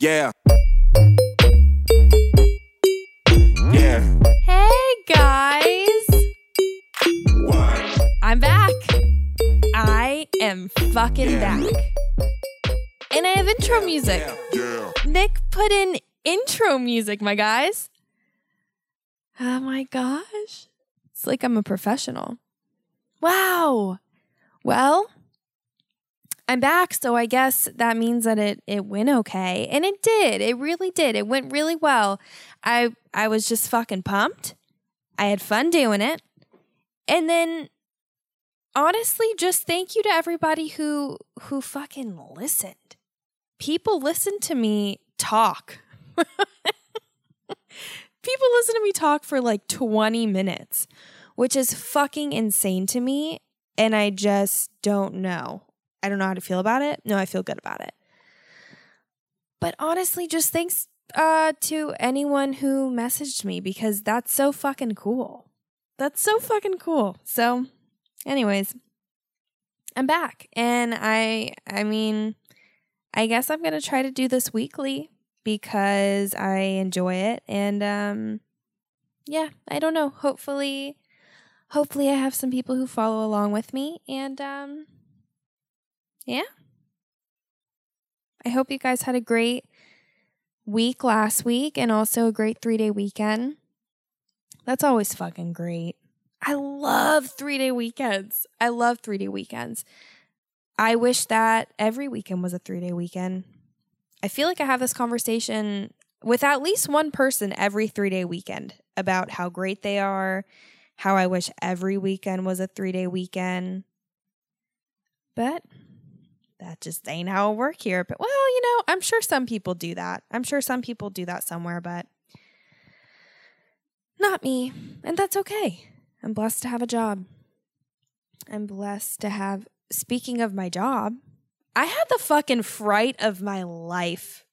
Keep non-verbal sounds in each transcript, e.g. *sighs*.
Yeah. Yeah. Hey guys, What? I'm back. I am fucking Yeah. back. And I have intro music. Yeah. Nick put in intro music, my guys. Oh my gosh. It's like I'm a professional. Wow. Well, I'm back, so I guess that means that it it went okay. And it did. It really did. It went really well. I I was just fucking pumped. I had fun doing it. And then honestly, just thank you to everybody who who fucking listened. People listen to me talk. *laughs* People listen to me talk for like 20 minutes, which is fucking insane to me. And I just don't know. I don't know how to feel about it. No, I feel good about it. But honestly, just thanks uh, to anyone who messaged me because that's so fucking cool. That's so fucking cool. So, anyways, I'm back. And I, I mean, I guess I'm going to try to do this weekly because I enjoy it. And um yeah, I don't know. Hopefully hopefully I have some people who follow along with me and um yeah. I hope you guys had a great week last week and also a great 3-day weekend. That's always fucking great. I love 3-day weekends. I love 3-day weekends. I wish that every weekend was a 3-day weekend. I feel like I have this conversation with at least one person every three day weekend about how great they are, how I wish every weekend was a three day weekend. But that just ain't how it work here. But well, you know, I'm sure some people do that. I'm sure some people do that somewhere, but not me. And that's okay. I'm blessed to have a job. I'm blessed to have, speaking of my job, I had the fucking fright of my life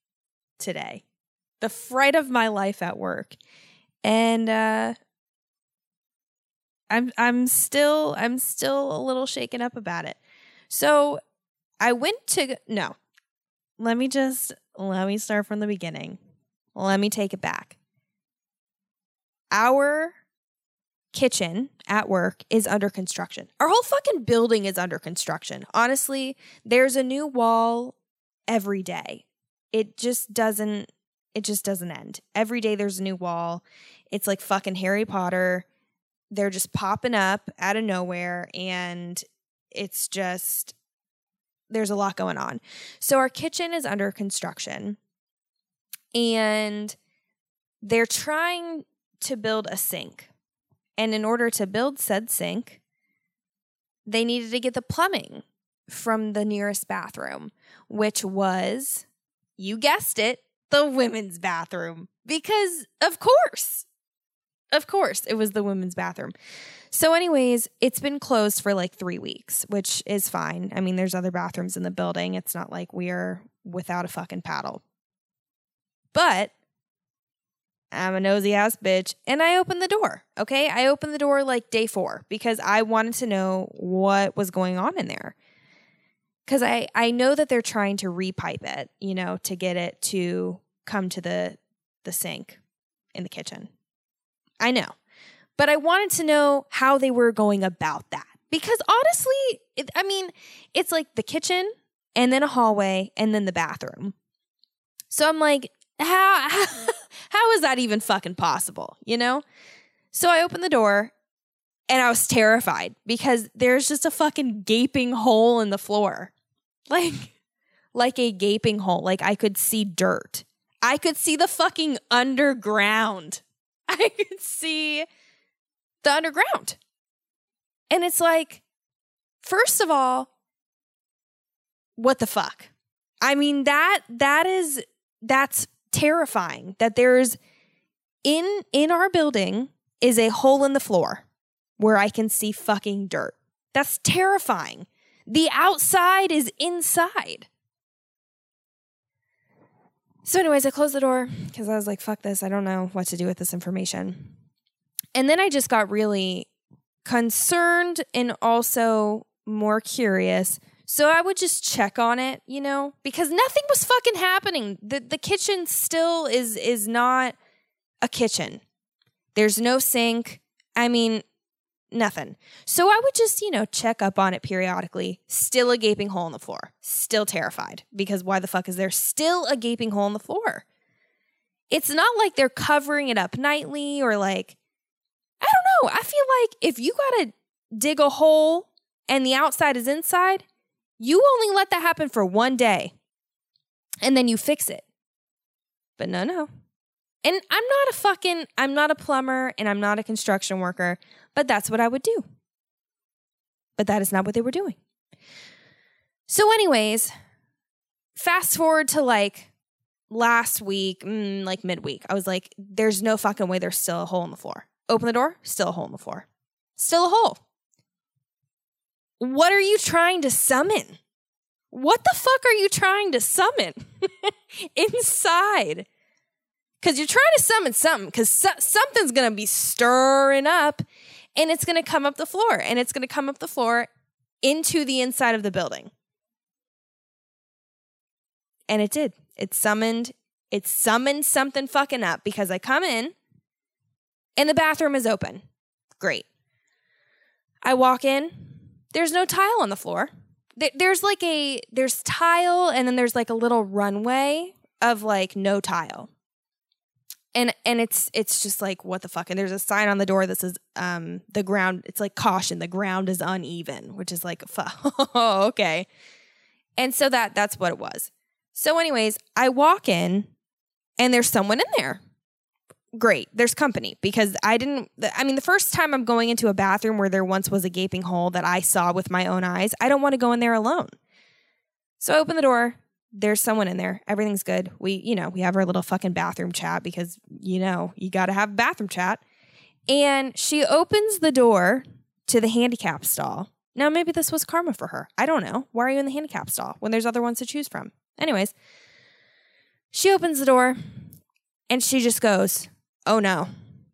today. The fright of my life at work. And uh I'm I'm still I'm still a little shaken up about it. So I went to no. Let me just let me start from the beginning. Let me take it back. Our kitchen at work is under construction. Our whole fucking building is under construction. Honestly, there's a new wall every day. It just doesn't it just doesn't end. Every day there's a new wall. It's like fucking Harry Potter. They're just popping up out of nowhere and it's just there's a lot going on. So our kitchen is under construction and they're trying to build a sink. And in order to build said sink, they needed to get the plumbing from the nearest bathroom, which was, you guessed it, the women's bathroom. Because, of course, of course, it was the women's bathroom. So, anyways, it's been closed for like three weeks, which is fine. I mean, there's other bathrooms in the building. It's not like we're without a fucking paddle. But I'm a nosy ass bitch. And I opened the door. Okay. I opened the door like day four because I wanted to know what was going on in there. Cause I, I know that they're trying to repipe it, you know, to get it to come to the the sink in the kitchen. I know. But I wanted to know how they were going about that. Because honestly, it, I mean, it's like the kitchen and then a hallway and then the bathroom. So I'm like, how how, *laughs* how is that even fucking possible, you know? So I opened the door and I was terrified because there's just a fucking gaping hole in the floor. *laughs* Like like a gaping hole. Like I could see dirt. I could see the fucking underground. *laughs* I could see the underground. And it's like first of all, what the fuck? I mean that that is that's terrifying that there's in in our building is a hole in the floor where I can see fucking dirt. That's terrifying. The outside is inside. So, anyways, I closed the door because I was like, fuck this. I don't know what to do with this information. And then I just got really concerned and also more curious So I would just check on it, you know, because nothing was fucking happening. The the kitchen still is is not a kitchen. There's no sink. I mean, nothing. So I would just, you know, check up on it periodically. Still a gaping hole in the floor. Still terrified because why the fuck is there still a gaping hole in the floor? It's not like they're covering it up nightly or like I don't know. I feel like if you got to dig a hole and the outside is inside, you only let that happen for one day and then you fix it. But no, no. And I'm not a fucking, I'm not a plumber and I'm not a construction worker, but that's what I would do. But that is not what they were doing. So, anyways, fast forward to like last week, mm, like midweek, I was like, there's no fucking way there's still a hole in the floor. Open the door, still a hole in the floor. Still a hole. What are you trying to summon? What the fuck are you trying to summon *laughs* inside? Because you're trying to summon something, because so- something's going to be stirring up and it's going to come up the floor and it's going to come up the floor into the inside of the building. And it did. It summoned, it summoned something fucking up because I come in and the bathroom is open. Great. I walk in, there's no tile on the floor. There's like a there's tile and then there's like a little runway of like no tile. And and it's it's just like what the fuck and there's a sign on the door that says um the ground it's like caution the ground is uneven, which is like *laughs* fu- oh, okay. And so that that's what it was. So anyways, I walk in and there's someone in there great. There's company because I didn't. I mean, the first time I'm going into a bathroom where there once was a gaping hole that I saw with my own eyes, I don't want to go in there alone. So I open the door. There's someone in there. Everything's good. We, you know, we have our little fucking bathroom chat because, you know, you got to have bathroom chat. And she opens the door to the handicap stall. Now, maybe this was karma for her. I don't know. Why are you in the handicap stall when there's other ones to choose from? Anyways, she opens the door and she just goes, oh no.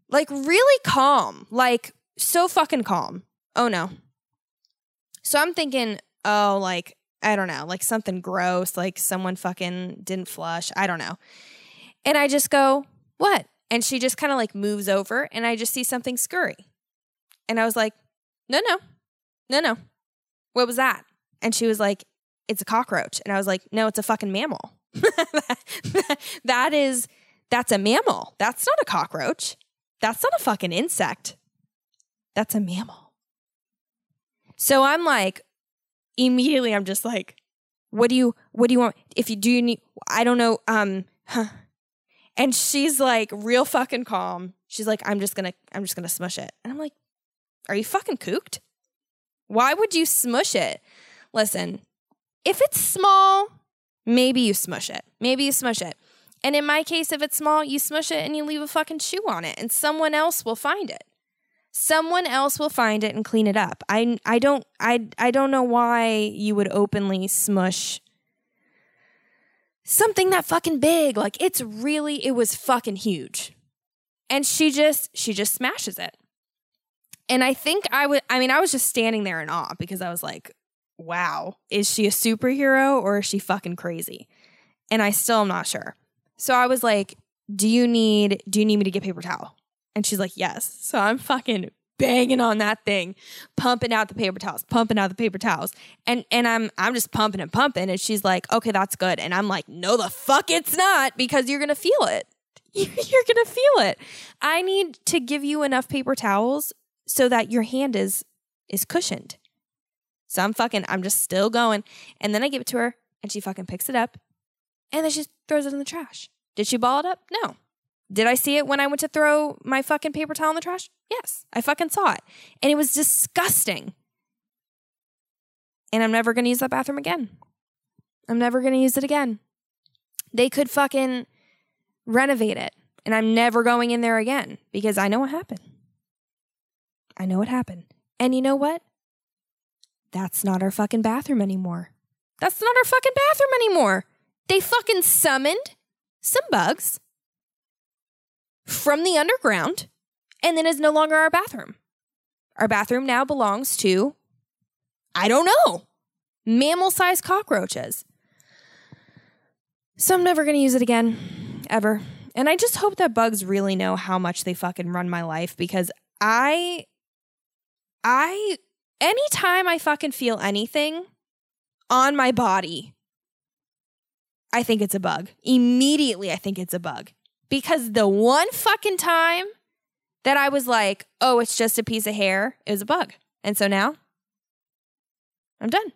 Like really calm, like so fucking calm. Oh no. So I'm thinking, oh, like, I don't know, like something gross, like someone fucking didn't flush. I don't know. And I just go, what? And she just kind of like moves over and I just see something scurry. And I was like, no, no, no, no. What was that? And she was like, it's a cockroach. And I was like, no, it's a fucking mammal. *laughs* that is that's a mammal. That's not a cockroach. That's not a fucking insect. That's a mammal. So I'm like, immediately I'm just like, what do you what do you want? If you do you need I don't know, um huh. And she's like real fucking calm. She's like, I'm just gonna I'm just gonna smush it. And I'm like, are you fucking kooked? Why would you smush it? Listen, if it's small, maybe you smush it. Maybe you smush it. And in my case, if it's small, you smush it and you leave a fucking shoe on it, and someone else will find it. Someone else will find it and clean it up. I I don't I I don't know why you would openly smush something that fucking big. Like it's really it was fucking huge. And she just she just smashes it. And I think I would I mean I was just standing there in awe because I was like, wow, is she a superhero or is she fucking crazy? And I still am not sure. So I was like, "Do you need do you need me to get paper towel?" And she's like, "Yes." So I'm fucking banging on that thing, pumping out the paper towels, pumping out the paper towels. And and I'm I'm just pumping and pumping and she's like, "Okay, that's good." And I'm like, "No the fuck it's not because you're to feel it. *laughs* You're to feel it. I need to give you enough paper towels so that your hand is is cushioned." So I'm fucking I'm just still going. And then I give it to her and she fucking picks it up and then she throws it in the trash. Did she ball it up? No. Did I see it when I went to throw my fucking paper towel in the trash? Yes, I fucking saw it. And it was disgusting. And I'm never going to use that bathroom again. I'm never going to use it again. They could fucking renovate it. And I'm never going in there again because I know what happened. I know what happened. And you know what? That's not our fucking bathroom anymore. That's not our fucking bathroom anymore. They fucking summoned some bugs from the underground and then is no longer our bathroom. Our bathroom now belongs to, I don't know. mammal sized cockroaches. So I'm never going to use it again, ever. And I just hope that bugs really know how much they fucking run my life because I, I, anytime I fucking feel anything on my body, I think it's a bug. Immediately, I think it's a bug. Because the one fucking time that I was like, oh, it's just a piece of hair, it was a bug. And so now I'm done.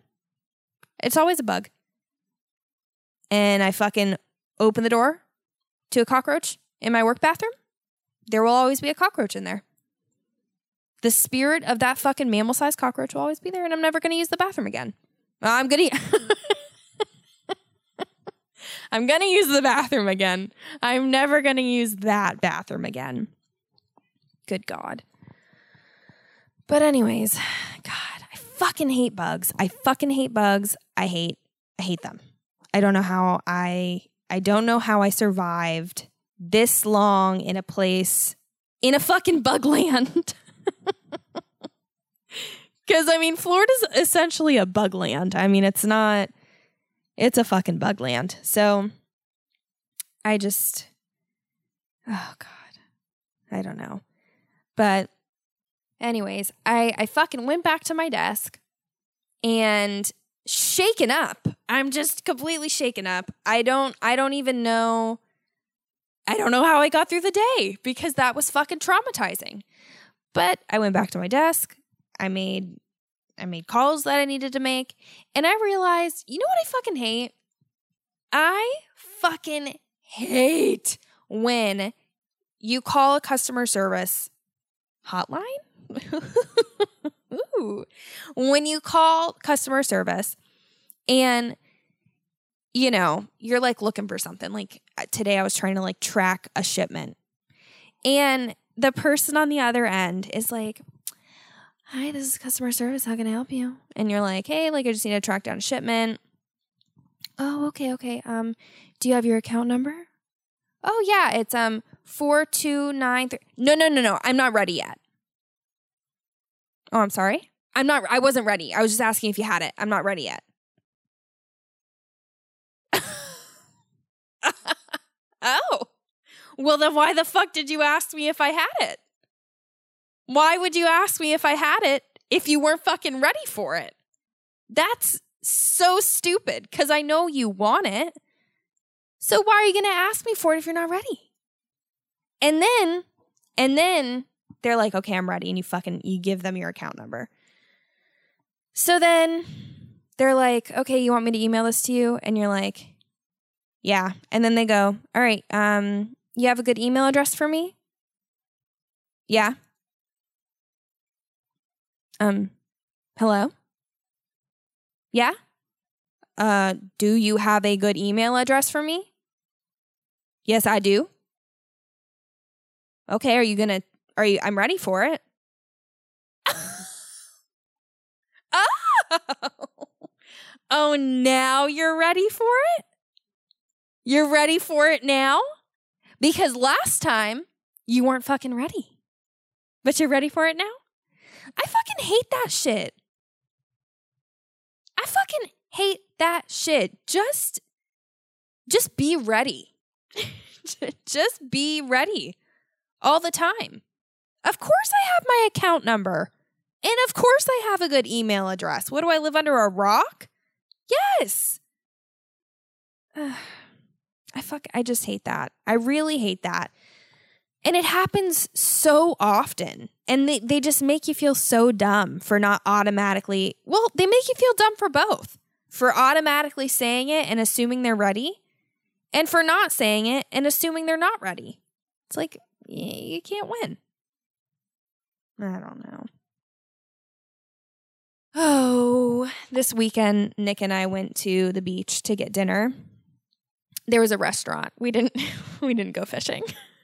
It's always a bug. And I fucking open the door to a cockroach in my work bathroom. There will always be a cockroach in there. The spirit of that fucking mammal sized cockroach will always be there, and I'm never to use the bathroom again. I'm to. *laughs* I'm going to use the bathroom again. I'm never going to use that bathroom again. Good God. But, anyways, God, I fucking hate bugs. I fucking hate bugs. I hate, I hate them. I don't know how I, I don't know how I survived this long in a place, in a fucking bug land. *laughs* Because, I mean, Florida's essentially a bug land. I mean, it's not, it's a fucking bug land. So I just, oh God, I don't know. But, anyways, I, I fucking went back to my desk and shaken up. I'm just completely shaken up. I don't, I don't even know. I don't know how I got through the day because that was fucking traumatizing. But I went back to my desk. I made I made calls that I needed to make, and I realized, you know what I fucking hate? I fucking hate when you call a customer service hotline. *laughs* Ooh. When you call customer service and you know, you're like looking for something. Like uh, today I was trying to like track a shipment. And the person on the other end is like, hi, this is customer service. How can I help you? And you're like, hey, like I just need to track down a shipment. Oh, okay, okay. Um, do you have your account number? Oh yeah, it's um four two nine three. No, no, no, no. I'm not ready yet. Oh, I'm sorry. I'm not. I wasn't ready. I was just asking if you had it. I'm not ready yet. *laughs* oh, well then why the fuck did you ask me if I had it? Why would you ask me if I had it if you weren't fucking ready for it? That's so stupid because I know you want it. So why are you going to ask me for it if you're not ready? And then, and then they're like, okay, I'm ready. And you fucking, you give them your account number. So then they're like, okay, you want me to email this to you? And you're like, yeah. And then they go, all right, um, you have a good email address for me? Yeah. Um, hello? Yeah? Uh, do you have a good email address for me? Yes, I do. Okay, are you gonna, are you, I'm ready for it. *laughs* oh! Oh, now you're ready for it? You're ready for it now? Because last time you weren't fucking ready. But you're ready for it now? I fucking hate that shit. I fucking hate that shit. Just just be ready. *laughs* just be ready all the time. Of course I have my account number. And of course I have a good email address. What do I live under a rock? Yes. *sighs* I fuck I just hate that. I really hate that. And it happens so often. And they, they just make you feel so dumb for not automatically, well, they make you feel dumb for both. For automatically saying it and assuming they're ready, and for not saying it and assuming they're not ready. It's like, you can't win. I don't know. Oh, this weekend, Nick and I went to the beach to get dinner. There was a restaurant. We didn't *laughs* we didn't go fishing. *laughs*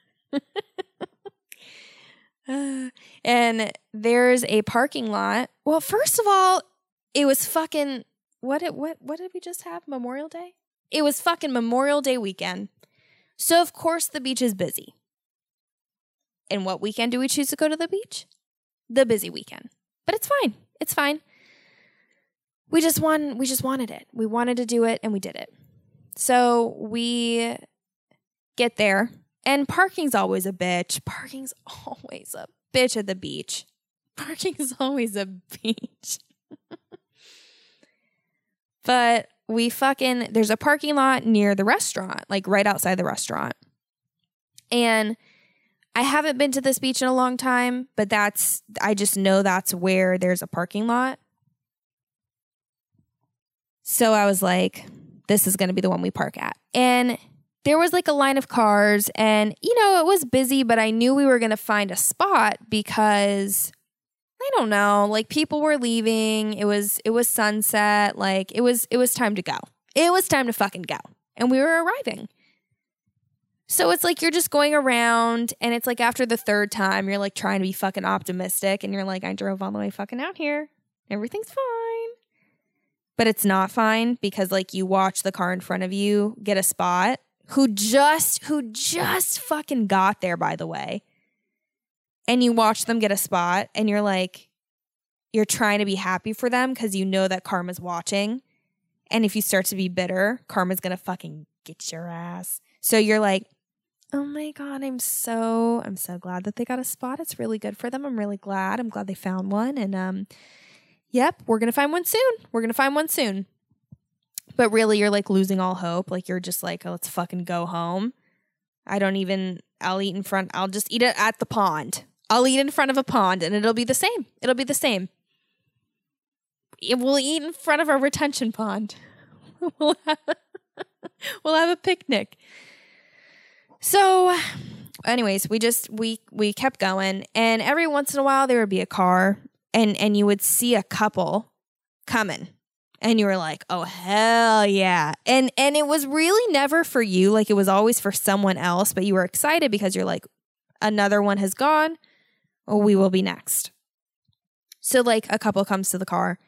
and there's a parking lot. Well, first of all, it was fucking what it what what did we just have? Memorial Day? It was fucking Memorial Day weekend. So of course the beach is busy. And what weekend do we choose to go to the beach? The busy weekend. But it's fine. It's fine. we just won we just wanted it. We wanted to do it and we did it. So we get there and parking's always a bitch. Parking's *laughs* always a bitch at the beach. Parking's *laughs* always a beach. *laughs* but we fucking there's a parking lot near the restaurant, like right outside the restaurant. And I haven't been to this beach in a long time, but that's I just know that's where there's a parking lot. So I was like, this is going to be the one we park at. And there was like a line of cars and you know, it was busy, but I knew we were going to find a spot because I don't know, like people were leaving. It was it was sunset, like it was it was time to go. It was time to fucking go. And we were arriving. So it's like you're just going around and it's like after the third time you're like trying to be fucking optimistic and you're like I drove all the way fucking out here. Everything's fine. But it's not fine because like you watch the car in front of you get a spot who just who just fucking got there by the way. And you watch them get a spot and you're like you're trying to be happy for them cuz you know that karma's watching. And if you start to be bitter, karma's to fucking get your ass. So you're like, "Oh my god, I'm so I'm so glad that they got a spot. It's really good for them. I'm really glad. I'm glad they found one and um yep, we're to find one soon. We're to find one soon." But really you're like losing all hope. Like you're just like, oh, "Let's fucking go home." I don't even I'll eat in front I'll just eat it at the pond. I'll eat in front of a pond and it'll be the same. It'll be the same. We'll eat in front of a retention pond. *laughs* we'll, have, *laughs* we'll have a picnic. So, anyways, we just we we kept going, and every once in a while there would be a car, and and you would see a couple coming, and you were like, "Oh hell yeah!" And and it was really never for you, like it was always for someone else, but you were excited because you're like, another one has gone, oh, we will be next. So like a couple comes to the car,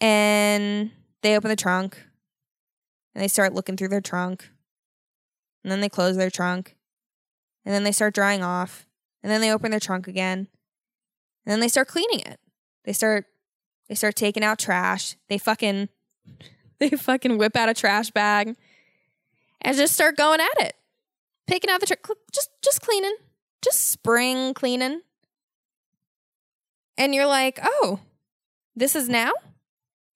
and they open the trunk, and they start looking through their trunk, and then they close their trunk, and then they start drying off, and then they open their trunk again, and then they start cleaning it. They start they start taking out trash. They fucking *laughs* they fucking whip out a trash bag and just start going at it. Picking out the trash, just just cleaning, just spring cleaning. And you're like, "Oh, this is now?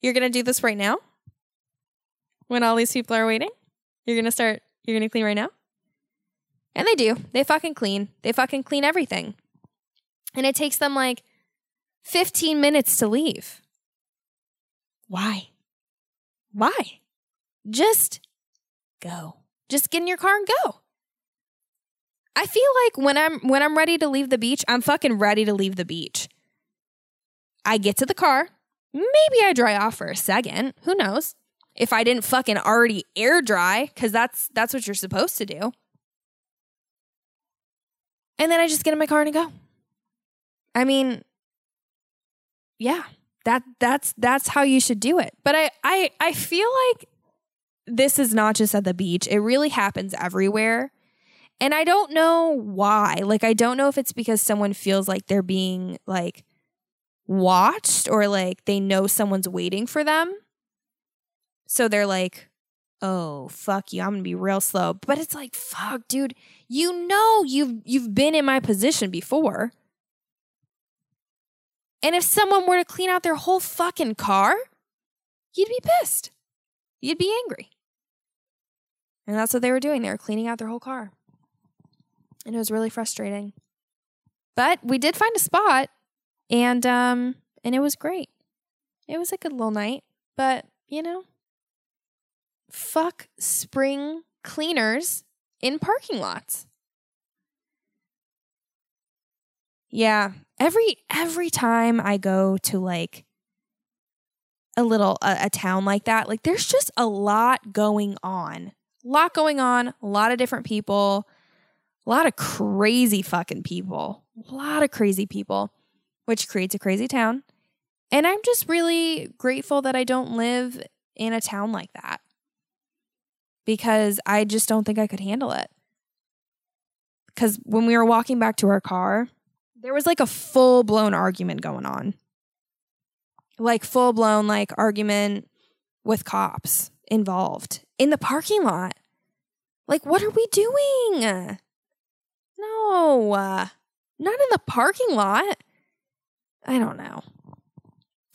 You're going to do this right now? When all these people are waiting? You're going to start you're going to clean right now?" And they do. They fucking clean. They fucking clean everything. And it takes them like 15 minutes to leave. Why? Why? Just go. Just get in your car and go. I feel like when I'm when I'm ready to leave the beach, I'm fucking ready to leave the beach. I get to the car. Maybe I dry off for a second. Who knows? If I didn't fucking already air dry, because that's that's what you're supposed to do. And then I just get in my car and I go. I mean, yeah, that that's that's how you should do it. But I I I feel like this is not just at the beach. It really happens everywhere. And I don't know why. Like I don't know if it's because someone feels like they're being like watched or like they know someone's waiting for them. So they're like, "Oh, fuck you. I'm going to be real slow." But it's like, "Fuck, dude. You know you've you've been in my position before." And if someone were to clean out their whole fucking car, you'd be pissed. You'd be angry. And that's what they were doing. They were cleaning out their whole car. And it was really frustrating. But we did find a spot and um and it was great. It was a good little night, but you know, fuck spring cleaners in parking lots. Yeah, every every time I go to like a little a, a town like that, like there's just a lot going on. A lot going on, a lot of different people, a lot of crazy fucking people. A lot of crazy people, which creates a crazy town. And I'm just really grateful that I don't live in a town like that. Because I just don't think I could handle it. Cuz when we were walking back to our car, there was like a full blown argument going on. like full blown like argument with cops involved in the parking lot. Like, what are we doing? No, uh, not in the parking lot. I don't know.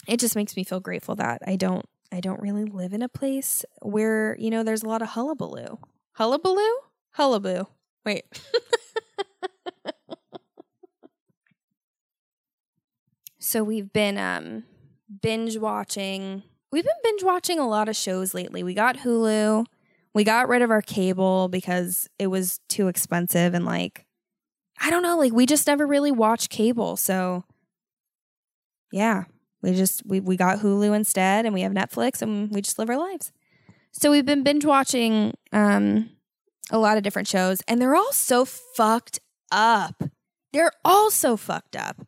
It just makes me feel grateful that I don't I don't really live in a place where, you know, there's a lot of hullabaloo. Hullabaloo? Hullaboo. Wait. *laughs* so we've been um binge watching. We've been binge watching a lot of shows lately. We got Hulu. We got rid of our cable because it was too expensive and like I don't know, like we just never really watched cable. So yeah, we just we we got Hulu instead and we have Netflix and we just live our lives. So we've been binge watching um a lot of different shows and they're all so fucked up. They're all so fucked up.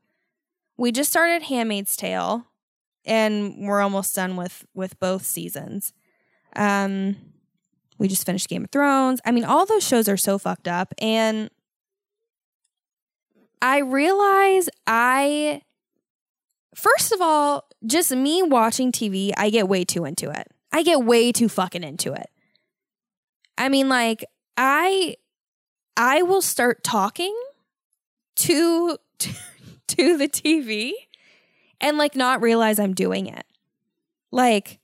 We just started Handmaid's Tale and we're almost done with with both seasons. Um we just finished Game of Thrones. I mean, all those shows are so fucked up and I realize I first of all, just me watching TV, I get way too into it. I get way too fucking into it. I mean, like, I I will start talking to *laughs* to *laughs* the TV and like not realize I'm doing it. Like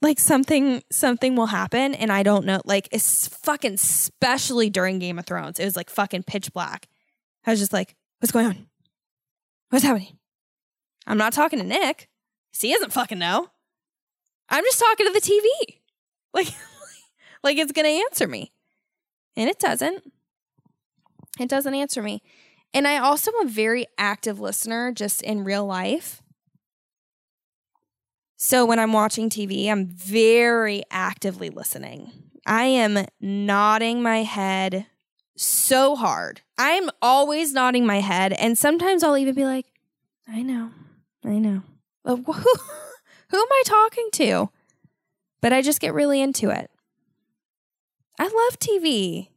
like something something will happen and I don't know like it's fucking especially during Game of Thrones. It was like fucking pitch black. I was just like, what's going on? What's happening? I'm not talking to Nick. he doesn't fucking know. I'm just talking to the TV. *laughs* Like, like it's gonna answer me. And it doesn't. It doesn't answer me. And I also am a very active listener just in real life. So when I'm watching TV, I'm very actively listening. I am nodding my head so hard. I'm always nodding my head. And sometimes I'll even be like, I know, I know. Uh, *laughs* who, who am I talking to? But I just get really into it. I love TV.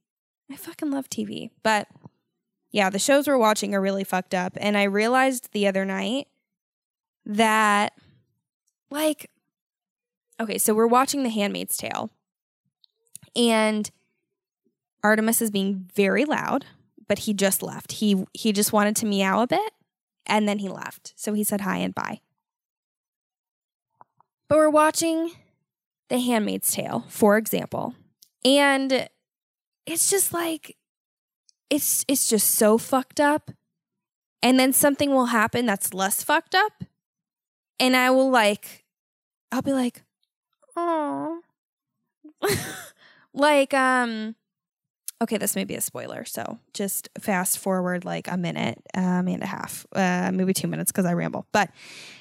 I fucking love TV. But yeah, the shows we're watching are really fucked up. And I realized the other night that, like, okay, so we're watching The Handmaid's Tale. And Artemis is being very loud, but he just left. He he just wanted to meow a bit and then he left. So he said hi and bye. But we're watching The Handmaid's Tale, for example. And it's just like it's it's just so fucked up. And then something will happen that's less fucked up. And I will like I'll be like, "Oh." *laughs* like um okay, this may be a spoiler, so just fast forward like a minute, um, and a half, uh, maybe two minutes because I ramble. But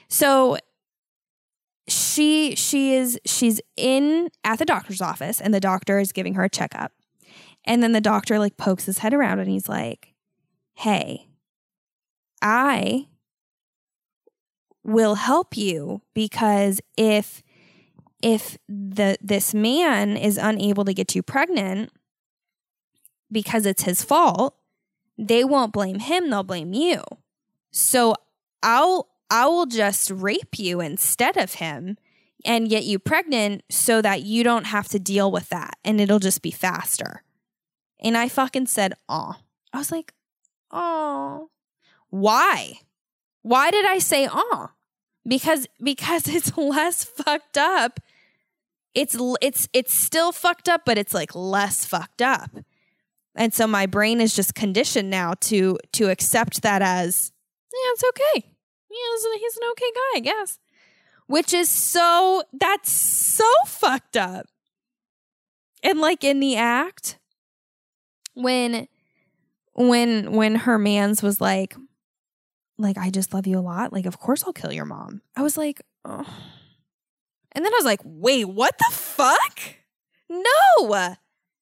so she she is she's in at the doctor's office, and the doctor is giving her a checkup, and then the doctor like pokes his head around, and he's like, "Hey, I will help you because if." if the this man is unable to get you pregnant because it's his fault, they won't blame him, they'll blame you. So I'll I will just rape you instead of him and get you pregnant so that you don't have to deal with that and it'll just be faster. And I fucking said, "Aw." I was like, "Aw." Why? Why did I say "aw"? Because because *laughs* it's less fucked up. It's it's it's still fucked up, but it's like less fucked up. And so my brain is just conditioned now to to accept that as yeah, it's okay. Yeah, he's, he's an okay guy, I guess. Which is so that's so fucked up. And like in the act, when when when her man's was like like I just love you a lot, like of course I'll kill your mom. I was like, oh. And then I was like, wait, what the fuck? No. No,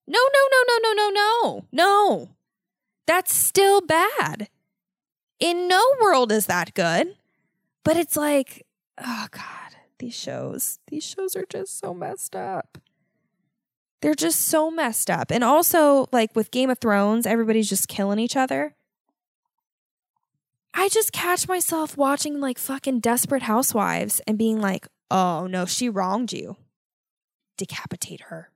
no, no, no, no, no, no. No. That's still bad. In no world is that good. But it's like, oh God, these shows, these shows are just so messed up. They're just so messed up. And also, like with Game of Thrones, everybody's just killing each other. I just catch myself watching like fucking Desperate Housewives and being like, oh no, she wronged you. Decapitate her.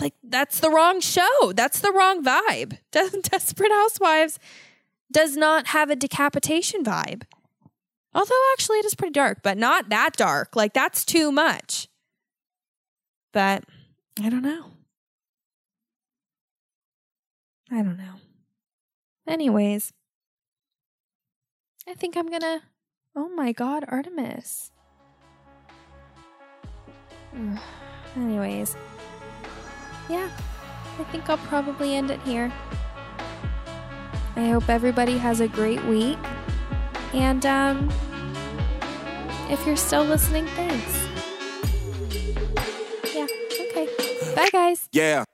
Like, that's the wrong show. That's the wrong vibe. *laughs* Des- Desperate Housewives does not have a decapitation vibe. Although, actually, it is pretty dark, but not that dark. Like, that's too much. But I don't know. I don't know. Anyways, I think I'm gonna. Oh my god, Artemis. *sighs* Anyways, yeah, I think I'll probably end it here. I hope everybody has a great week. And um, if you're still listening, thanks. Bye, guys. Yeah.